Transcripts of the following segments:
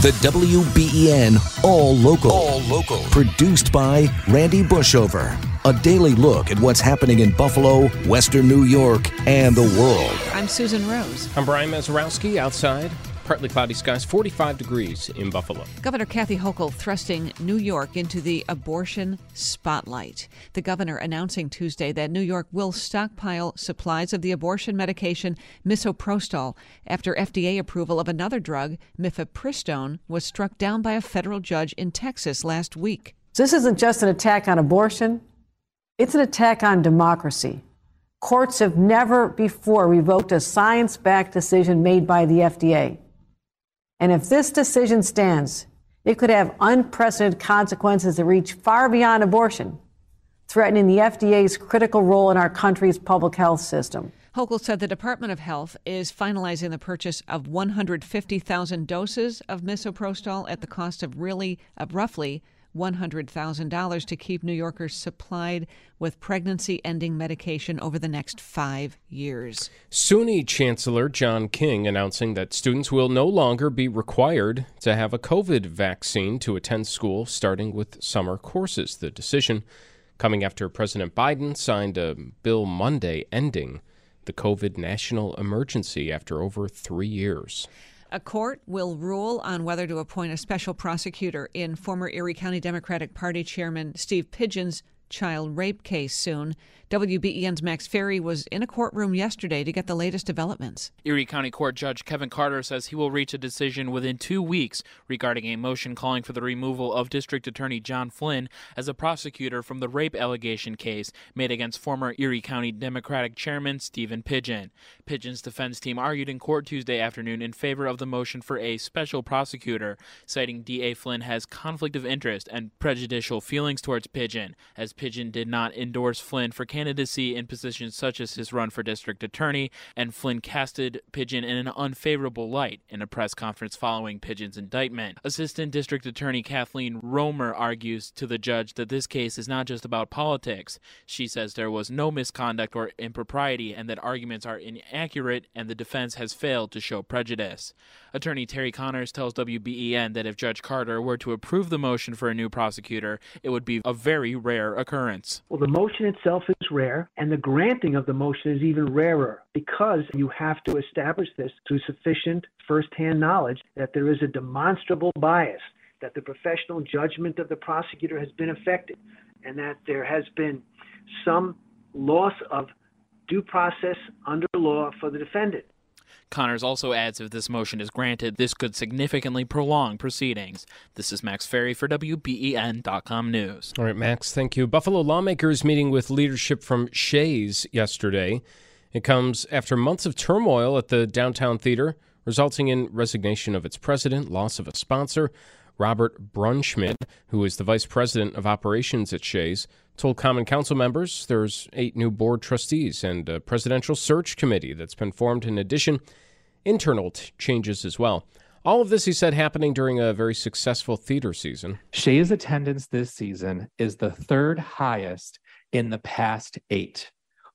The WBEN All Local. All Local. Produced by Randy Bushover. A daily look at what's happening in Buffalo, Western New York, and the world. I'm Susan Rose. I'm Brian Mazurowski outside. Partly cloudy skies, 45 degrees in Buffalo. Governor Kathy Hochul thrusting New York into the abortion spotlight. The governor announcing Tuesday that New York will stockpile supplies of the abortion medication misoprostol after FDA approval of another drug, mifepristone, was struck down by a federal judge in Texas last week. This isn't just an attack on abortion, it's an attack on democracy. Courts have never before revoked a science backed decision made by the FDA. And if this decision stands, it could have unprecedented consequences that reach far beyond abortion, threatening the FDA's critical role in our country's public health system. Hochul said the Department of Health is finalizing the purchase of 150,000 doses of misoprostol at the cost of really of roughly $100,000 to keep New Yorkers supplied with pregnancy ending medication over the next five years. SUNY Chancellor John King announcing that students will no longer be required to have a COVID vaccine to attend school starting with summer courses. The decision coming after President Biden signed a bill Monday ending the COVID national emergency after over three years. A court will rule on whether to appoint a special prosecutor in former Erie County Democratic Party Chairman Steve Pigeon's child rape case soon. WBEN's Max Ferry was in a courtroom yesterday to get the latest developments. Erie County Court Judge Kevin Carter says he will reach a decision within two weeks regarding a motion calling for the removal of District Attorney John Flynn as a prosecutor from the rape allegation case made against former Erie County Democratic Chairman Stephen Pigeon. Pigeon's defense team argued in court Tuesday afternoon in favor of the motion for a special prosecutor, citing D.A. Flynn has conflict of interest and prejudicial feelings towards Pigeon, as Pigeon did not endorse Flynn for candidacy in positions such as his run for district attorney, and Flynn casted Pigeon in an unfavorable light in a press conference following Pigeon's indictment. Assistant District Attorney Kathleen Romer argues to the judge that this case is not just about politics. She says there was no misconduct or impropriety and that arguments are inaccurate and the defense has failed to show prejudice. Attorney Terry Connors tells WBEN that if Judge Carter were to approve the motion for a new prosecutor, it would be a very rare occurrence. Well, the motion itself is rare, and the granting of the motion is even rarer because you have to establish this through sufficient firsthand knowledge that there is a demonstrable bias, that the professional judgment of the prosecutor has been affected, and that there has been some loss of due process under law for the defendant. Connors also adds if this motion is granted, this could significantly prolong proceedings. This is Max Ferry for WBEN.com News. All right, Max, thank you. Buffalo lawmakers meeting with leadership from Shea's yesterday. It comes after months of turmoil at the downtown theater, resulting in resignation of its president, loss of a sponsor. Robert Brunschmidt, who is the vice president of operations at Shea's, told Common Council members there's eight new board trustees and a presidential search committee that's been formed. In addition, internal t- changes as well. All of this, he said, happening during a very successful theater season. Shea's attendance this season is the third highest in the past eight,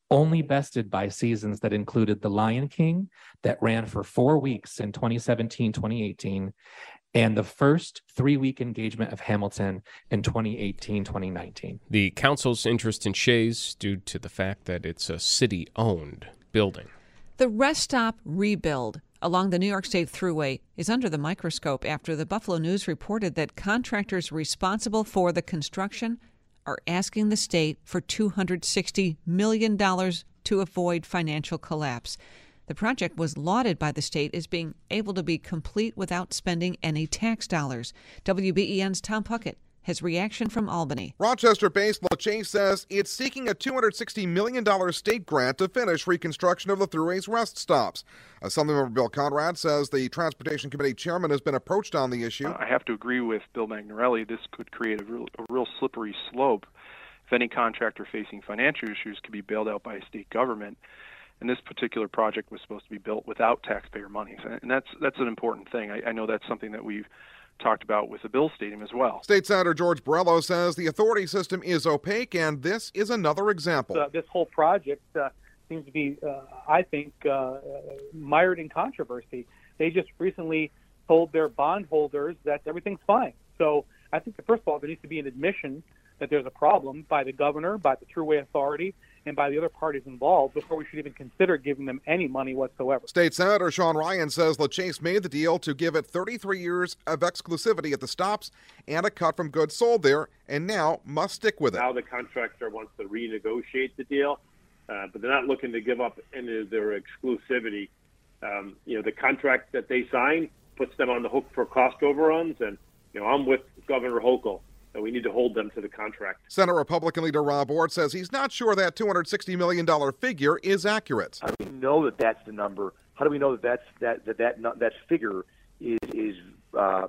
only bested by seasons that included The Lion King, that ran for four weeks in 2017 2018, and the first three week engagement of Hamilton in 2018 2019. The council's interest in Shea's due to the fact that it's a city owned building. The rest stop rebuild along the New York State Thruway is under the microscope after the Buffalo News reported that contractors responsible for the construction are asking the state for $260 million to avoid financial collapse. The project was lauded by the state as being able to be complete without spending any tax dollars. WBEN's Tom Puckett his reaction from Albany. Rochester based LaChase says it's seeking a $260 million state grant to finish reconstruction of the Thruway's rest stops. Assemblymember Bill Conrad says the Transportation Committee chairman has been approached on the issue. I have to agree with Bill Magnarelli. This could create a real, a real slippery slope if any contractor facing financial issues could be bailed out by a state government. And this particular project was supposed to be built without taxpayer money, and that's that's an important thing. I, I know that's something that we've talked about with the Bill Stadium as well. State Senator George Borrello says the authority system is opaque, and this is another example. Uh, this whole project uh, seems to be, uh, I think, uh, mired in controversy. They just recently told their bondholders that everything's fine. So I think that first of all, there needs to be an admission that there's a problem by the governor, by the Thruway Authority, and by the other parties involved before we should even consider giving them any money whatsoever. State Senator Sean Ryan says LaChase made the deal to give it 33 years of exclusivity at the stops and a cut from goods sold there, and now must stick with it. Now the contractor wants to renegotiate the deal, uh, but they're not looking to give up any of their exclusivity. Um, you know, the contract that they sign puts them on the hook for cost overruns, and you know, I'm with Governor Hochul and we need to hold them to the contract. Senate Republican leader Rob Ortt says he's not sure that $260 million figure is accurate. How do we know that that's the number? How do we know that that's, that that that, that figure is is uh,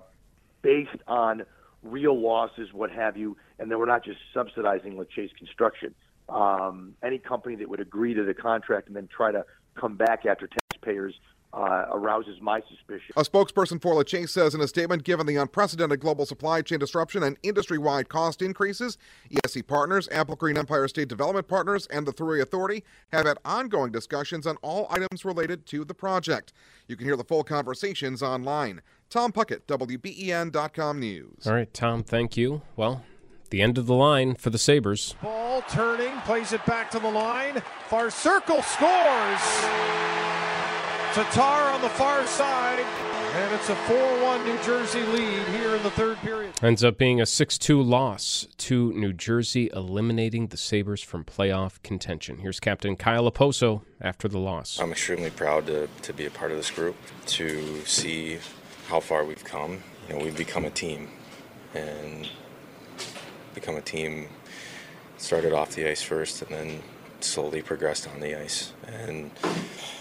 based on real losses, what have you, and then we're not just subsidizing LaChase Construction. Um, any company that would agree to the contract and then try to come back after taxpayers uh, arouses my suspicion. A spokesperson for LaChase says in a statement given the unprecedented global supply chain disruption and industry wide cost increases, ESC Partners, Applegreen Empire State Development Partners, and the Thruway Authority have had ongoing discussions on all items related to the project. You can hear the full conversations online. Tom Puckett, WBEN.com News. All right, Tom, thank you. Well, the end of the line for the Sabres. Ball turning, plays it back to the line. Far circle scores. Tatar on the far side, and it's a 4 1 New Jersey lead here in the third period. Ends up being a 6 2 loss to New Jersey, eliminating the Sabres from playoff contention. Here's Captain Kyle Okposo after the loss. I'm extremely proud to, to be a part of this group, to see how far we've come. You know, we've become a team, and become a team. Started off the ice first, and then slowly progressed on the ice. And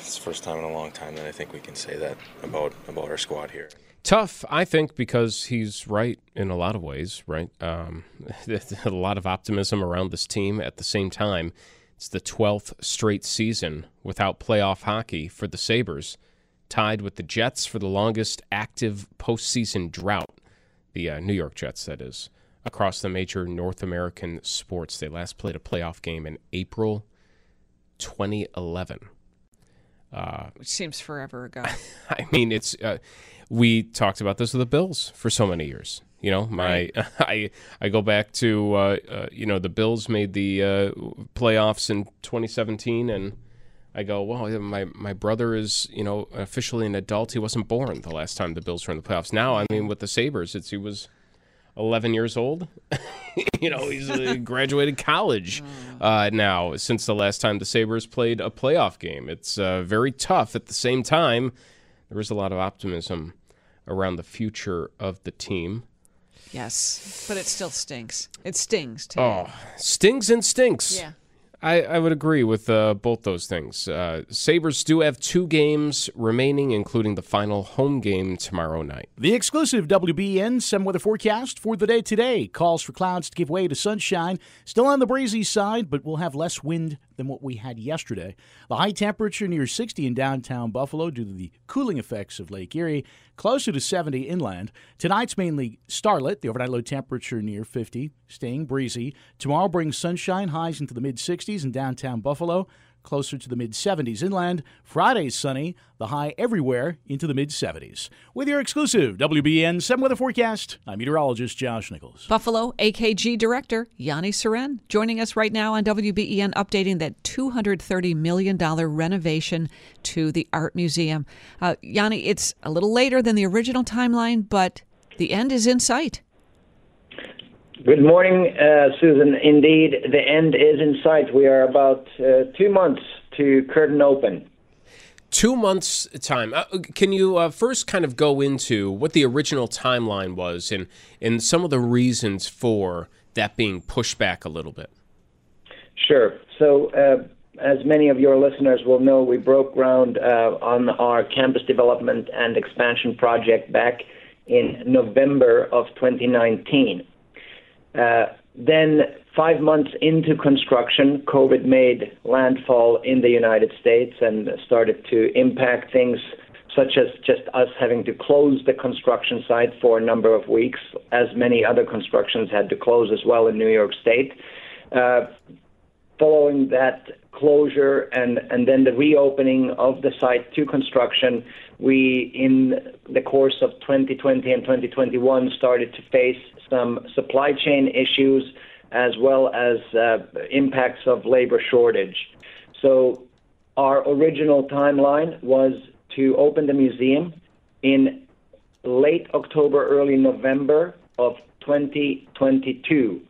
it's the first time in a long time that I think we can say that about about our squad here. Tough, I think, because he's right in a lot of ways. Right, um, a lot of optimism around this team. At the same time, it's the twelfth straight season without playoff hockey for the Sabres, tied with the Jets for the longest active postseason drought. The uh, New York Jets, that is, across the major North American sports. They last played a playoff game in April 2011. Uh, Which seems forever ago. I mean, it's uh, we talked about this with the Bills for so many years. You know, my right. I I go back to uh, uh, you know the Bills made the uh, playoffs in 2017, and I go, well, my my brother is you know officially an adult. He wasn't born the last time the Bills were in the playoffs. Now, I mean, with the Sabres, it's he was 11 years old. you know, he's uh, graduated college uh, now since the last time the Sabres played a playoff game. It's uh, very tough. At the same time, there is a lot of optimism around the future of the team. Yes, but it still stinks. It stings too. Oh, stings and stinks. Yeah. I, I would agree with uh, both those things. Uh, Sabres do have two games remaining, including the final home game tomorrow night. The exclusive WBEN Seven Weather Forecast for the day today calls for clouds to give way to sunshine. Still on the breezy side, but we'll have less wind than what we had yesterday. The high temperature near 60 in downtown Buffalo due to the cooling effects of Lake Erie, closer to 70 inland. Tonight's mainly starlit, the overnight low temperature near 50, staying breezy. Tomorrow brings sunshine, highs into the mid 60s in downtown Buffalo closer to the mid 70s inland. Friday sunny, the high everywhere into the mid 70s. With your exclusive WBEN 7 weather forecast, I'm meteorologist Josh Nichols. Buffalo AKG Director Janne Sirén joining us right now on WBEN updating that $230 million renovation to the Art Museum. Uh, Yanni, it's a little later than the original timeline, but the end is in sight. Good morning, uh, Susan. Indeed, the end is in sight. We are about uh, two months to curtain open. Two months' time. Uh, can you uh, first kind of go into what the original timeline was and, and some of the reasons for that being pushed back a little bit? Sure. So, uh, as many of your listeners will know, we broke ground uh, on our campus development and expansion project back in November of 2019. Uh, then, five months into construction, COVID made landfall in the United States and started to impact things such as just us having to close the construction site for a number of weeks, as many other constructions had to close as well in New York State. Uh, following that closure and, and then the reopening of the site to construction, we, in the course of 2020 and 2021, started to face some supply chain issues as well as uh, impacts of labor shortage. So, our original timeline was to open the museum in late October, early November of 2022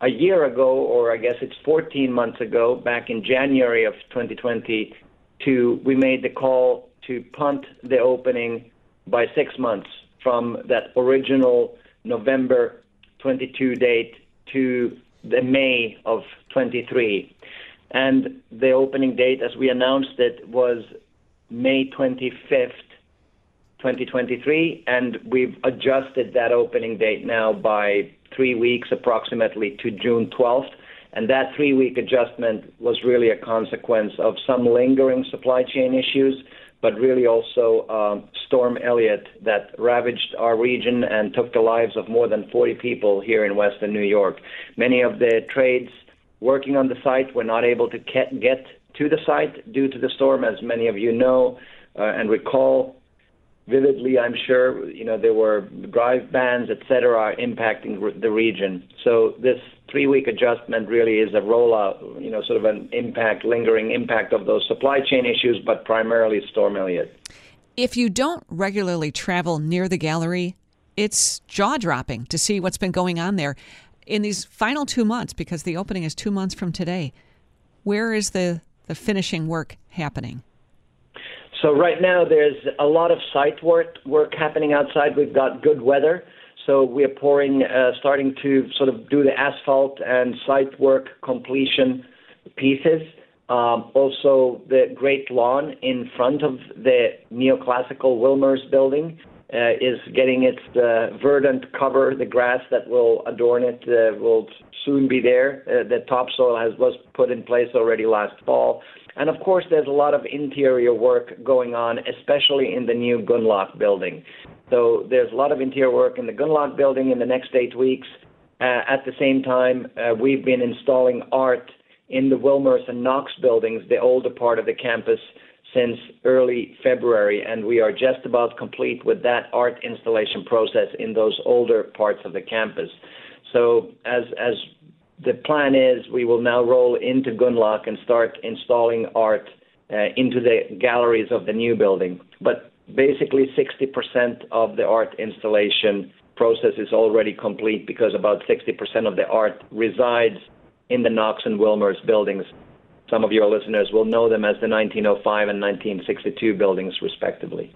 a year ago, or I guess it's 14 months ago, back in January of 2022, we made the call to punt the opening by six months from that original November 22 date to the May of 23. And the opening date, as we announced it, was May 25th, 2023, and we've adjusted that opening date now by three weeks approximately to June 12th. And that three week adjustment was really a consequence of some lingering supply chain issues, but really also um, Storm Elliott that ravaged our region and took the lives of more than 40 people here in Western New York. Many of the trades working on the site were not able to get to the site due to the storm, as many of you know uh, and recall vividly, I'm sure, you know, there were drive bans, et cetera, impacting the region. So this three-week adjustment really is a rollout, you know, sort of an impact, lingering impact of those supply chain issues, but primarily Storm Elliott. If you don't regularly travel near the gallery, it's jaw-dropping to see what's been going on there in these final two months, because the opening is two months from today. Where is the, the finishing work happening? So right now there's a lot of site work work happening outside. We've got good weather, so we're pouring, uh, starting to sort of do the asphalt and site work completion pieces. Um, also, the great lawn in front of the neoclassical Wilmers building uh, is getting its uh, verdant cover. The grass that will adorn it uh, will soon be there. Uh, the topsoil has was put in place already last fall. And of course, there's a lot of interior work going on, especially in the new Gundlach building. So there's a lot of interior work in the Gundlach building in the next eight weeks. Uh, at the same time, uh, we've been installing art in the Wilmers and Knox buildings, the older part of the campus, since early February, and we are just about complete with that art installation process in those older parts of the campus. So as as the plan is we will now roll into Gundlach and start installing art uh, into the galleries of the new building. But basically, 60% of the art installation process is already complete because about 60% of the art resides in the Knox and Wilmers buildings. Some of your listeners will know them as the 1905 and 1962 buildings, respectively.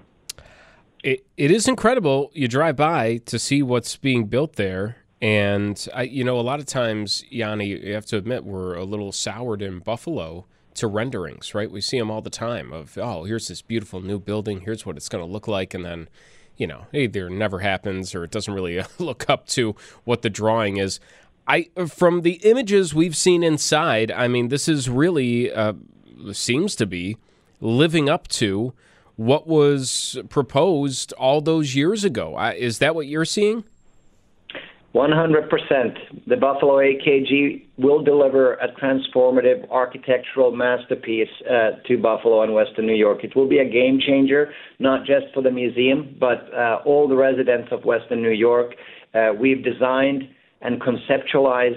It, it is incredible. You drive by to see what's being built there, and I, you know, a lot of times, Janne, you have to admit we're a little soured in Buffalo to renderings, right? We see them all the time of, oh, here's this beautiful new building. Here's what it's going to look like, and then, you know, either never happens or it doesn't really look up to what the drawing is. I, from the images we've seen inside, I mean, this is really uh, seems to be living up to what was proposed all those years ago. I, is that what you're seeing? 100%. The Buffalo AKG will deliver a transformative architectural masterpiece uh, to Buffalo and Western New York. It will be a game changer, not just for the museum, but uh, all the residents of Western New York. Uh, we've designed and conceptualized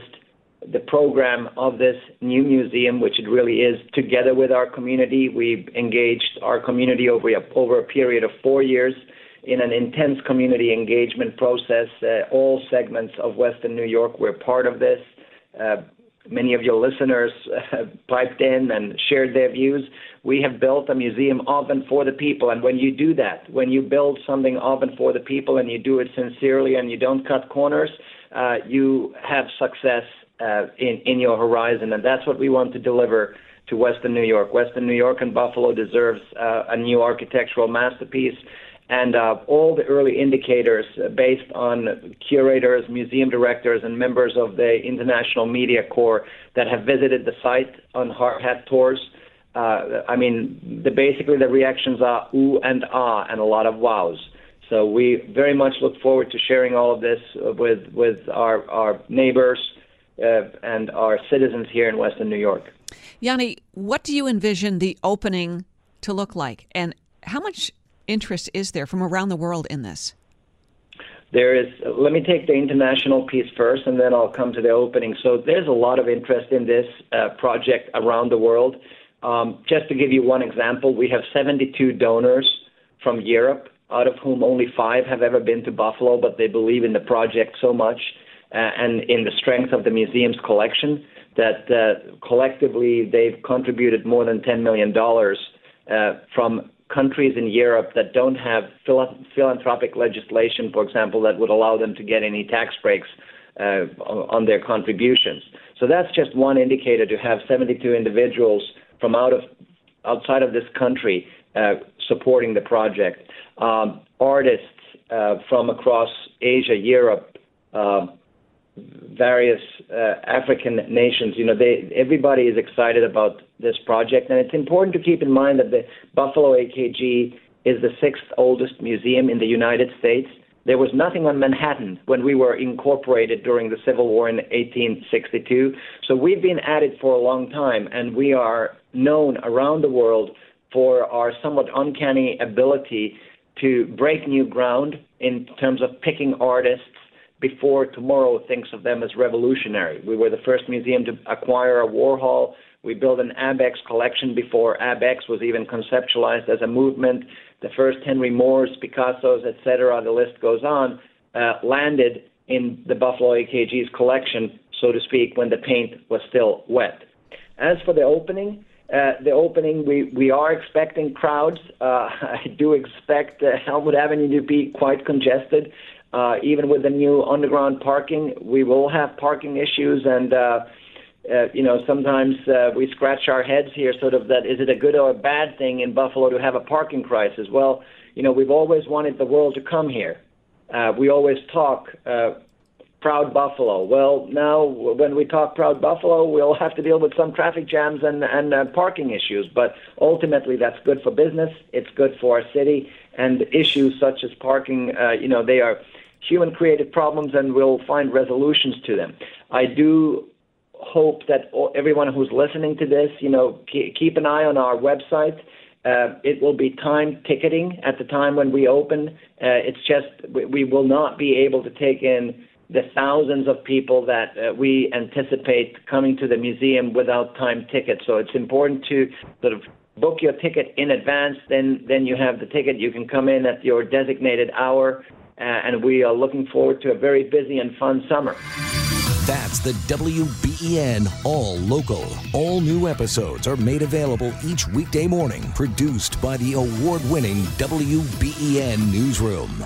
the program of this new museum, which it really is, together with our community. We've engaged our community over a, over a period of four years in an intense community engagement process. Uh, all segments of Western New York were part of this. Uh, many of your listeners uh, piped in and shared their views. We have built a museum of and for the people. And when you do that, when you build something of and for the people and you do it sincerely and you don't cut corners, uh, you have success uh, in, in your horizon. And that's what we want to deliver to Western New York. Western New York and Buffalo deserves uh, a new architectural masterpiece and uh, all the early indicators uh, based on curators, museum directors, and members of the International Media Corps that have visited the site on hard hat tours. Uh, I mean, the, basically the reactions are ooh and ah, and a lot of wows. So we very much look forward to sharing all of this with with our our neighbors, uh, and our citizens here in Western New York. Janne, what do you envision the opening to look like, and how much interest is there from around the world in this? There is, let me take the international piece first, and then I'll come to the opening. So there's a lot of interest in this uh, project around the world. Um, just to give you one example, we have 72 donors from Europe, out of whom only five have ever been to Buffalo, but they believe in the project so much uh, and in the strength of the museum's collection that uh, collectively they've contributed more than $10 million uh, from countries in Europe that don't have philanthropic legislation, for example, that would allow them to get any tax breaks uh, on their contributions. So that's just one indicator to have 72 individuals from out of outside of this country uh, supporting the project. Um, artists uh, from across Asia, Europe, uh, various uh, African nations. You know, they everybody is excited about this project, and it's important to keep in mind that the Buffalo AKG is the sixth oldest museum in the United States. There was nothing on Manhattan when we were incorporated during the Civil War in 1862. So we've been at it for a long time, and we are known around the world for our somewhat uncanny ability to break new ground in terms of picking artists before tomorrow thinks of them as revolutionary. We were the first museum to acquire a Warhol. We built an Abex collection before Abex was even conceptualized as a movement. The first Henry Moores, Picassos, etc., the list goes on, uh, landed in the Buffalo AKG's collection, so to speak, when the paint was still wet. As for the opening, uh, the opening, we, we are expecting crowds. Uh, I do expect uh, Elmwood Avenue to be quite congested. Uh, even with the new underground parking, we will have parking issues, and uh, uh, you know sometimes uh, we scratch our heads here, sort of that is it a good or a bad thing in Buffalo to have a parking crisis? Well, you know we've always wanted the world to come here. Uh, we always talk uh, proud Buffalo. Well, now when we talk proud Buffalo, we'll have to deal with some traffic jams and and uh, parking issues. But ultimately, that's good for business. It's good for our city, and issues such as parking, uh, you know, they are human created problems and we'll find resolutions to them. I do hope that everyone who's listening to this, you know, keep an eye on our website. Uh, it will be time ticketing at the time when we open. Uh, it's just we, will not be able to take in the thousands of people that uh, we anticipate coming to the museum without time tickets. So it's important to sort of book your ticket in advance. Then then you have the ticket. You can come in at your designated hour and we are looking forward to a very busy and fun summer. That's the WBEN All Local. All new episodes are made available each weekday morning, produced by the award winning WBEN Newsroom.